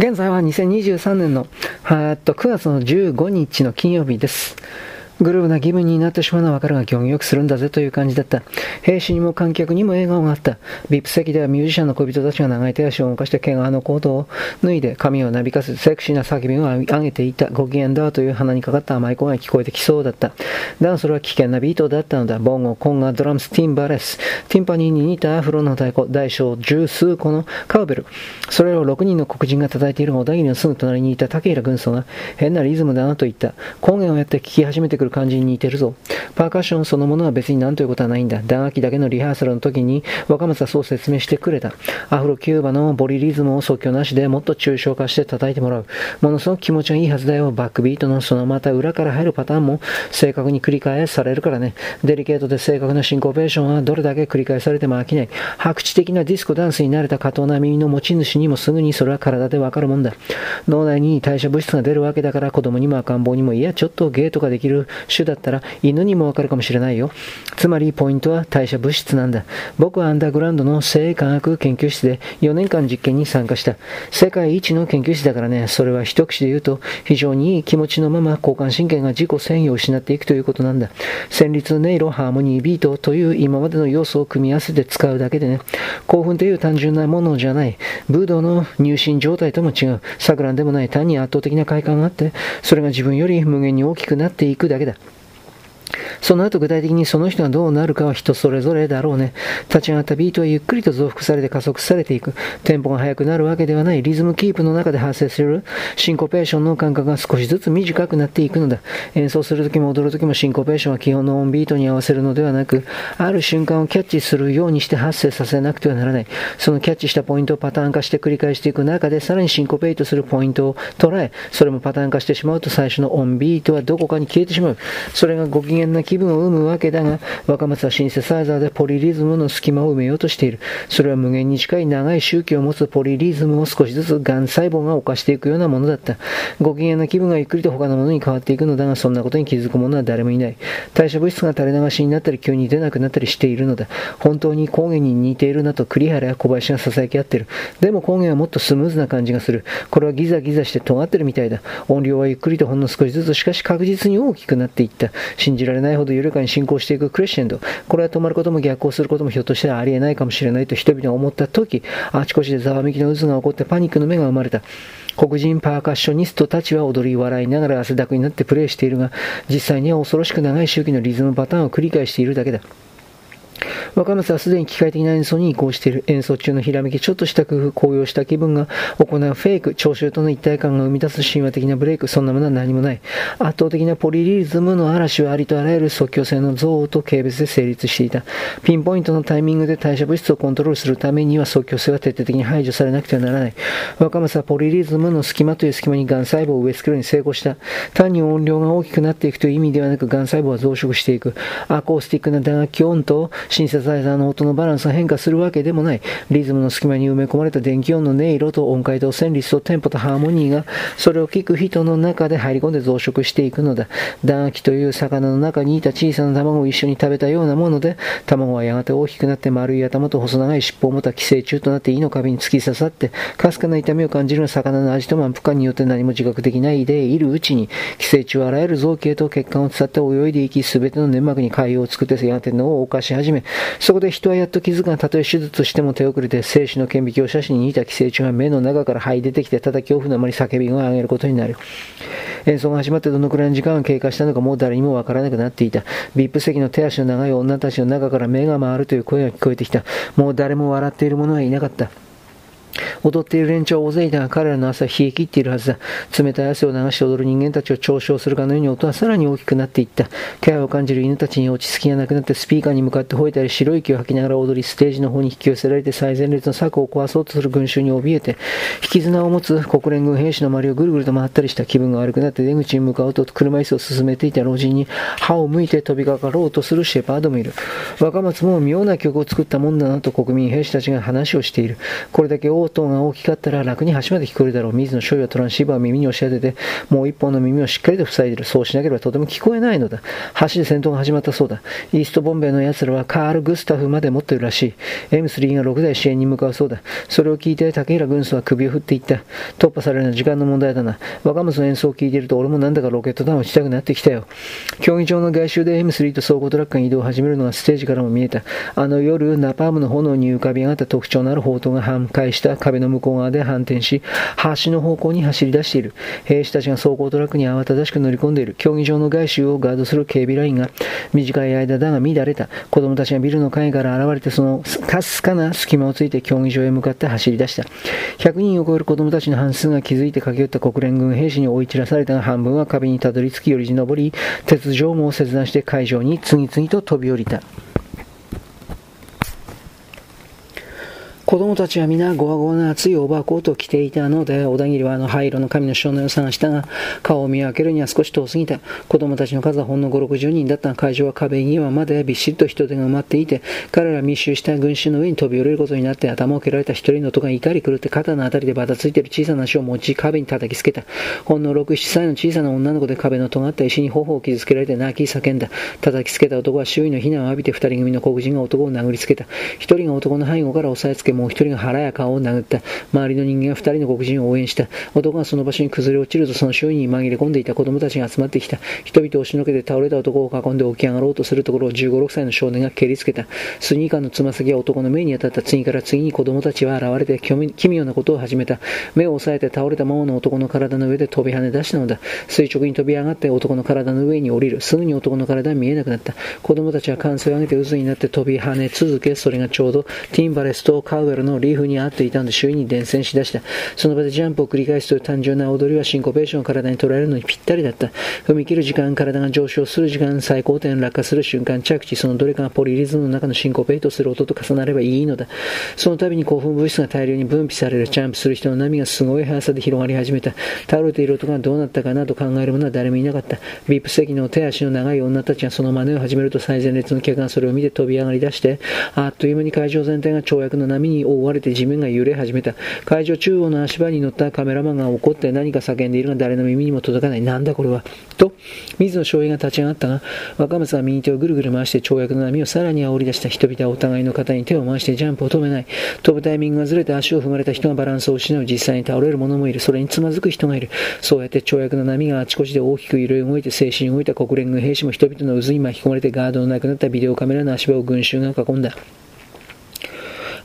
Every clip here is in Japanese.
現在は2023年の、えっと9月の15日の金曜日です。グルーブな気分になってしまうのはわかるが、興味よくするんだぜという感じだった。兵士にも観客にも笑顔があった。ビップ席ではミュージシャンの恋人たちが長い手足を動かして毛皮のコートを脱いで髪をなびかせセクシーな叫びを上げていた。ご機嫌だという鼻にかかった甘い声が聞こえてきそうだった。だがそれは危険なビートだったのだ。ボンゴ、コンガ、ドラムス、ティンバレス。ティンパニーに似たアフロの太鼓、大小十数個のカーベル。それを6人の黒人が叩いている小田切のすぐ隣にいた竹平軍曹が変なリズムだなと言った。根源をやって聞き始めてくる感じに似てるぞ。パーカッションそのものは別に何ということはないんだ。打楽器だけのリハーサルの時に若松はそう説明してくれた。アフロキューバのボリリズムを即興なしでもっと抽象化して叩いてもらう。ものすごく気持ちがいいはずだよ。バックビートのそのまた裏から入るパターンも正確に繰り返されるからね。デリケートで正確なシンコペーションはどれだけ繰り返されても飽きない。白地的なディスコダンスに慣れた過当な耳の持ち主にもすぐにそれは体でわかるもんだ。脳内に代謝物質が出るわけだから子供にも赤ん坊にもいやちょっとゲートができる種だったら犬にもわかるかもしれないよ。つまりポイントは代謝物質なんだ。僕はアンダーグラウンドの生化学研究室で4年間実験に参加した。世界一の研究室だからね、それは一口で言うと非常にいい気持ちのまま交感神経が自己制御を失っていくということなんだ。旋律、音色、ハーモニー、ビートという今までの要素を組み合わせて使うだけでね、興奮という単純なものじゃない。武道の入信状態とも違う。錯乱でもない単に圧倒的な快感があって、それが自分より無限に大きくなっていくだけだ。その後具体的にその人がどうなるかは人それぞれだろうね。立ち上がったビートはゆっくりと増幅されて加速されていく。テンポが速くなるわけではない。リズムキープの中で発生するシンコペーションの間隔が少しずつ短くなっていくのだ。演奏するときも踊るときもシンコペーションは基本のオンビートに合わせるのではなく、ある瞬間をキャッチするようにして発生させなくてはならない。そのキャッチしたポイントをパターン化して繰り返していく中で、さらにシンコペイトするポイントを捉え、それもパターン化してしまうと最初のオンビートはどこかに消えてしまう。それがご機嫌な気分を生むわけだが、若松はシンセサイザーでポリリズムの隙間を埋めようとしている。それは無限に近い長い周期を持つポリリズムを少しずつ癌細胞が犯していくようなものだった。ご機嫌な気分がゆっくりと他のものに変わっていくのだが、そんなことに気づく者は誰もいない。代謝物質が垂れ流しになったり急に出なくなったりしているのだ。本当に高原に似ているなと栗原や小林が囁き合ってる。でも高原はもっとスムーズな感じがする。これはギザギザして尖ってるみたいだ。音量はゆっくりとほんの少しずつしかし確実に大きくなっていった。信じられないほど緩やかに進行していくクレッシェンド。これは止まることも逆行することもひょっとしたらありえないかもしれないと人々が思った時、あちこちでざわめきの渦が起こってパニックの目が生まれた。黒人パーカッショニストたちは踊り笑いながら汗だくになってプレイしているが、実際には恐ろしく長い周期のリズムパターンを繰り返しているだけだ。若松はすでに機械的な演奏に移行している。演奏中のひらめき、ちょっとした工夫、高揚した気分が行うフェイク、聴衆との一体感が生み出す神話的なブレイク、そんなものは何もない。圧倒的なポリリズムの嵐はありとあらゆる即興性の憎悪と軽蔑で成立していた。ピンポイントのタイミングで代謝物質をコントロールするためには即興性は徹底的に排除されなくてはならない。若松はポリリズムの隙間という隙間に癌細胞を植え付けるに成功した。単に音量が大きくなっていくという意味ではなく、癌細胞は増殖していく。アコースティックな打楽器音とシンセサイザーの音のバランスが変化するわけでもない。リズムの隙間に埋め込まれた電気音の音色と音階と旋律とテンポとハーモニーが、それを聞く人の中で入り込んで増殖していくのだ。弾液という魚の中にいた小さな卵を一緒に食べたようなもので、卵はやがて大きくなって丸い頭と細長い尻尾を持った寄生虫となって胃の壁に突き刺さって、かすかな痛みを感じる魚の味と満腹感によって何も自覚できないでいるうちに、寄生虫はあらゆる造形と血管を伝って泳いでいき、すべての粘膜に海洋を作ってやがて脳を犯し始め、そこで人はやっと気づくが、たとえ手術しても手遅れて、精子の顕微鏡写真に似た寄生虫が目の中から這い出てきて、ただ恐怖のあまり叫び声を上げることになる。演奏が始まってどのくらいの時間が経過したのかもう誰にもわからなくなっていた。vip 席の手足の長い女たちの中から目が回るという声が聞こえてきた。もう誰も笑っている者はいなかった。踊っている連中は大勢いたが彼らの朝冷え切っているはずだ。冷たい汗を流して踊る人間たちを嘲笑するかのように音はさらに大きくなっていった。気配を感じる犬たちに落ち着きがなくなってスピーカーに向かって吠えたり白い息を吐きながら踊りステージの方に引き寄せられて最前列の柵を壊そうとする群衆に怯えて引き綱を持つ国連軍兵士の周りをぐるぐると回ったりした気分が悪くなって出口に向かうと車椅子を進めていた老人に歯を向いて飛びかかろうとするシェパードもいる。若松も妙な曲を作ったもんだなと国民兵士たちが話をしている。これだけ応答が大きかったら楽に端まで聞こえるだろう。水野少尉はトランシーバーを耳に押し当てて、もう一本の耳をしっかりと塞いでる。そうしなければとても聞こえないのだ。橋で戦闘が始まったそうだ。イーストボンベイの奴らはカール・グスタフまで持ってるらしい。M3 が6台支援に向かうそうだ。それを聞いて竹平軍曹は首を振っていった。突破されるのは時間の問題だな。若松の演奏を聞いていると俺もなんだかロケット弾を打ちたくなってきたよ。競技場の外周で M3 と総合トラックが移動を始めるのがステージからも見えた。あの夜、ナパームの炎に浮かび上がった特徴のある砲塔が半壊した壁の向こう側で反転し、橋の方向に走り出している。兵士たちが走行トラックに慌ただしく乗り込んでいる。競技場の外周をガードする警備ラインが短い間だが乱れた。子供たちがビルの陰から現れてそのかすかな隙間をついて競技場へ向かって走り出した。100人を超える子供たちの半数が気づいて駆け寄った国連軍兵士に追い散らされたが半分は壁にたどり着きより登り、鉄条網を切断して会場に次々と飛び降りた。子供たちは皆ゴワゴワの厚いオーバーコートを着ていたので、小田切はあの灰色の髪の少年を探したが、顔を見分けるには少し遠すぎた。子供たちの数はほんの5、60人だった、会場は壁際までびっしりと人手が埋まっていて、彼ら密集した群衆の上に飛び降りることになって、頭を蹴られた一人の男が怒り狂って肩のあたりでバタついている小さな足を持ち壁に叩きつけた。ほんの6、7歳の小さな女の子で壁の尖った石に頬を傷つけられて泣き叫んだ。叩きつけた男は周囲の非難を浴びて二人組の黒人が男を殴りつけた。一人が男の背後から押さえつけ、もう一人が腹や顔を殴った。周りの人間が二人の黒人を応援した。男がその場所に崩れ落ちるとその周囲に紛れ込んでいた子供たちが集まってきた。人々を押しのけて倒れた男を囲んで起き上がろうとするところを15、6歳の少年が蹴りつけた。スニーカーのつま先が男の目に当たった次から次に子供たちは現れて奇妙なことを始めた。目を押さえて倒れたままの男の体の上で飛び跳ね出したのだ。垂直に飛び上がって男の体の上に降りる。すぐに男の体は見えなくなった。子供たちは歓声を上げて渦になって飛び跳ね続け、それがちょうどティンバレスとカウエルのリーフに合っていたんで周囲に伝染しだした。その場でジャンプを繰り返すという単純な踊りはシンコペーションを体に捉えるのにぴったりだった。踏み切る時間、体が上昇する時間、最高点、落下する瞬間、着地、そのどれかがポリリズムの中のシンコペイトする音と重なればいいのだ。その度に興奮物質が大量に分泌される。ジャンプする人の波がすごい速さで広がり始めた。倒れている音がどうなったかなと考える者は誰もいなかった。ビップ席の手足の長い女たちがその真似を始めると最前列の客がそれを見て飛び上がり出して、あっという間に会場全体が跳躍の波に覆われて地面が揺れ始めた。会場中央の足場に乗ったカメラマンが怒って何か叫んでいるが誰の耳にも届かない。なんだこれは。と、水野翔平が立ち上がったが、若松は右手をぐるぐる回して跳躍の波をさらに煽り出した人々はお互いの肩に手を回してジャンプを止めない。飛ぶタイミングがずれて足を踏まれた人がバランスを失う。実際に倒れる者もいる。それにつまずく人がいる。そうやって跳躍の波があちこちで大きく揺れ動いて静止に動いた国連軍兵士も人々の渦に巻き込まれてガードのなくなったビデオカメラの足場を群衆が囲んだ。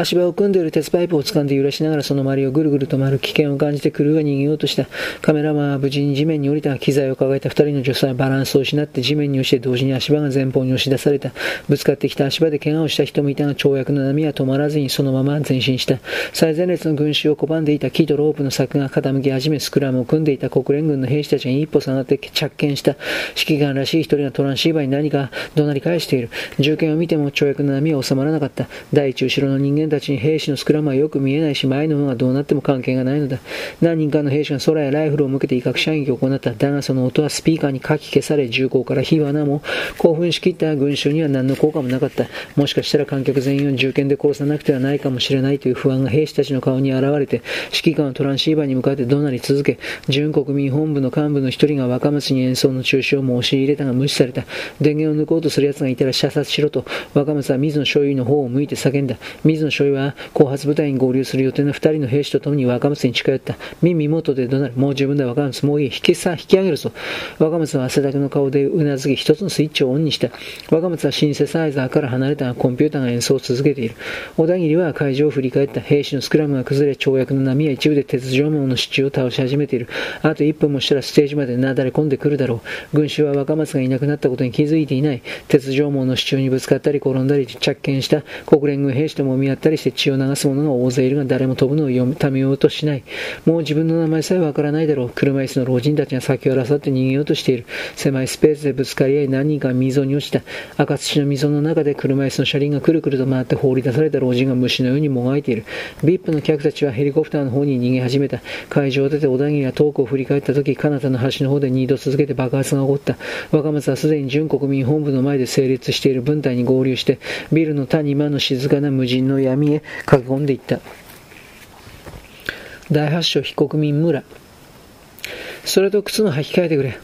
足場を組んでいる鉄パイプを掴んで揺らしながらその周りをぐるぐると回る危険を感じてクルーが逃げようとした。カメラマンは無事に地面に降りた機材を抱えた二人の女性はバランスを失って地面に落ちて同時に足場が前方に押し出された。ぶつかってきた足場で怪我をした人もいたが跳躍の波は止まらずにそのまま前進した。最前列の群衆を拒んでいた木とロープの柵が傾き始めスクラムを組んでいた国連軍の兵士たちが一歩下がって着剣した。指揮官らしい一人がトランシーバーに何か怒鳴り返している。銃剣を見ても跳躍の波は収まらなかった。第一後ろの人間たちに兵士のスクラムはよく見えないし、前の方がどうなっても関係がないのだ。何人かの兵士が空やライフルを向けて威嚇射撃を行った。だがその音はスピーカーにかき消され、銃口から火花も興奮しきった群衆には何の効果もなかった。もしかしたら観客全員を銃剣で殺さなくてはないかもしれないという不安が兵士たちの顔に現れて、指揮官はトランシーバーに向かって怒鳴り続け、準国民本部の幹部の一人が若松に演奏の中止を申し入れたが無視された。電源を抜こうとする奴がいたら射殺しろと、若松は水野所有の方を向いて叫んだ。水野所有は後発部隊に合流する予定の二人の兵士と共に若松に近寄った。耳元で怒鳴る。もう十分だ若松、もういい。引きさ、引き上げるぞ。若松は汗だくの顔でうなずき、一つのスイッチをオンにした。若松はシンセサイザーから離れたが、コンピューターが演奏を続けている。小田切は会場を振り返った。兵士のスクラムが崩れ、跳躍の波や一部で鉄条網の支柱を倒し始めている。あと一分もしたらステージまでなだれ込んでくるだろう。群衆は若松がいなくなったことに気づいていない。鉄条網の支柱にぶつかったり転んだり着剣した国連軍兵士ともみ合ったりして血を流す者が大勢いるが誰も飛ぶのを読めようとしない。もう自分の名前さえわからないだろう。車椅子の老人たちが先を争って逃げようとしている。狭いスペースでぶつかり合い何人か溝に落ちた。赤土の溝の中で車椅子の車輪がくるくると回って放り出された老人が虫のようにもがいている。ビップの客たちはヘリコプターの方に逃げ始めた。会場を出て小田切が遠くを振り返った時、彼方の橋の方で二度続けて爆発が起こった。若松はすでに準国民本部の前で成立している軍隊に合流して、ビルの谷間の静かな無人の闇へ駆け込んでいった。第8章被告人村。それと靴の履き替えてくれ。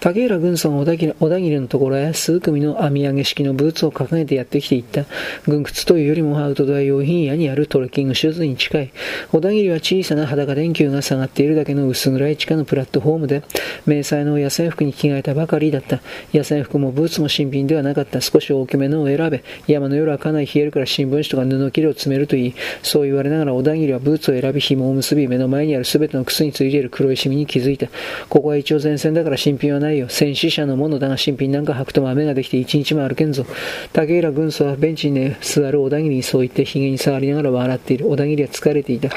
竹浦軍曹が小田切のところへ数組の網上げ式のブーツを掲げてやってきていった。軍靴というよりもアウトドア用品屋にあるトレッキングシューズに近い。小田切は小さな裸電球が下がっているだけの薄暗い地下のプラットフォームで、迷彩の野戦服に着替えたばかりだった。野戦服もブーツも新品ではなかった。少し大きめのを選べ。山の夜はかなり冷えるから新聞紙とか布切れを詰めるといい。そう言われながら小田切はブーツを選び紐を結び、目の前にある全ての靴についている黒いシミに気づいた。ここは一応前線だから新品品はないよ。戦死者のものだが新品なんか履くと雨ができて一日も歩けんぞ。竹浦軍曹はベンチに、座る小田切にそう言って髭に触りながら笑っている。小田切は疲れていた。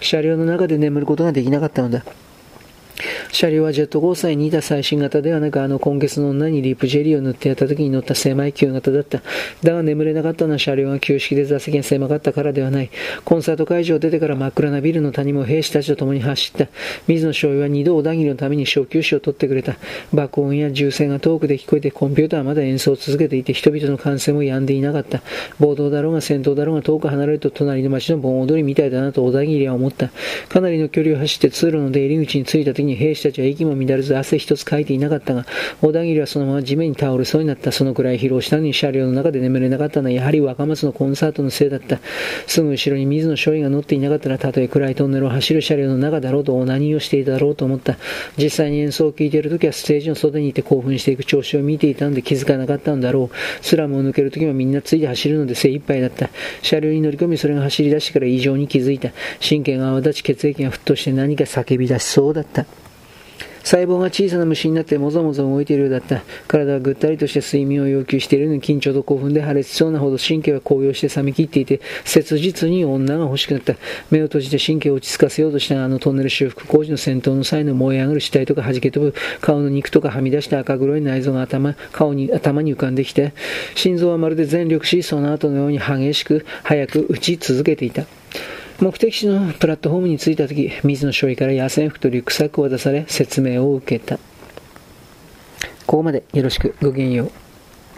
車両の中で眠ることができなかったのだ。車両はジェットコースターに似た最新型ではなく、あの今月の女にリップジェリーを塗ってやった時に乗った狭い旧型だった。だが眠れなかったのは車両が旧式で座席が狭かったからではない。コンサート会場を出てから真っ暗なビルの谷も兵士たちと共に走った。水野少尉は二度小田切のために小休止を取ってくれた。爆音や銃声が遠くで聞こえてコンピューターはまだ演奏を続けていて人々の歓声も止んでいなかった。暴動だろうが戦闘だろうが遠く離れると隣の町の盆踊りみたいだなと小田切は思った。かなりの距離を走って通路の出入り口に着いた時に兵士たちは息も乱れず汗一つかいていなかったが、小田切はそのまま地面に倒れそうになった。そのくらい疲労したのに車両の中で眠れなかったのはやはり若松のコンサートのせいだった。すぐ後ろに水野少尉が乗っていなかったら、たとえ暗いトンネルを走る車両の中だろうと何をしていただろうと思った。実際に演奏を聴いている時はステージの袖にいて興奮していく調子を見ていたので気づかなかったのだろう。スラムを抜ける時はみんなついて走るので精一杯だった。車両に乗り込みそれが走り出してから異常に気づいた。神経が泡立ち血液が沸騰して何か叫び出しそうだった。細胞が小さな虫になってもぞもぞ動いているようだった。体はぐったりとして睡眠を要求しているのに緊張と興奮で破裂しそうなほど神経は高揚して冷め切っていて、切実に女が欲しくなった。目を閉じて神経を落ち着かせようとしたあのトンネル修復工事の戦闘の際の燃え上がる死体とか弾け飛ぶ顔の肉とかはみ出した赤黒い内臓が頭、顔に、頭に浮かんできて、心臓はまるで全力疾走の後のように激しく、早く打ち続けていた。目的地のプラットフォームに着いた時、水野少尉から野戦服とリュックサックを渡され、説明を受けた。ここまでよろしく、ごきげんよう。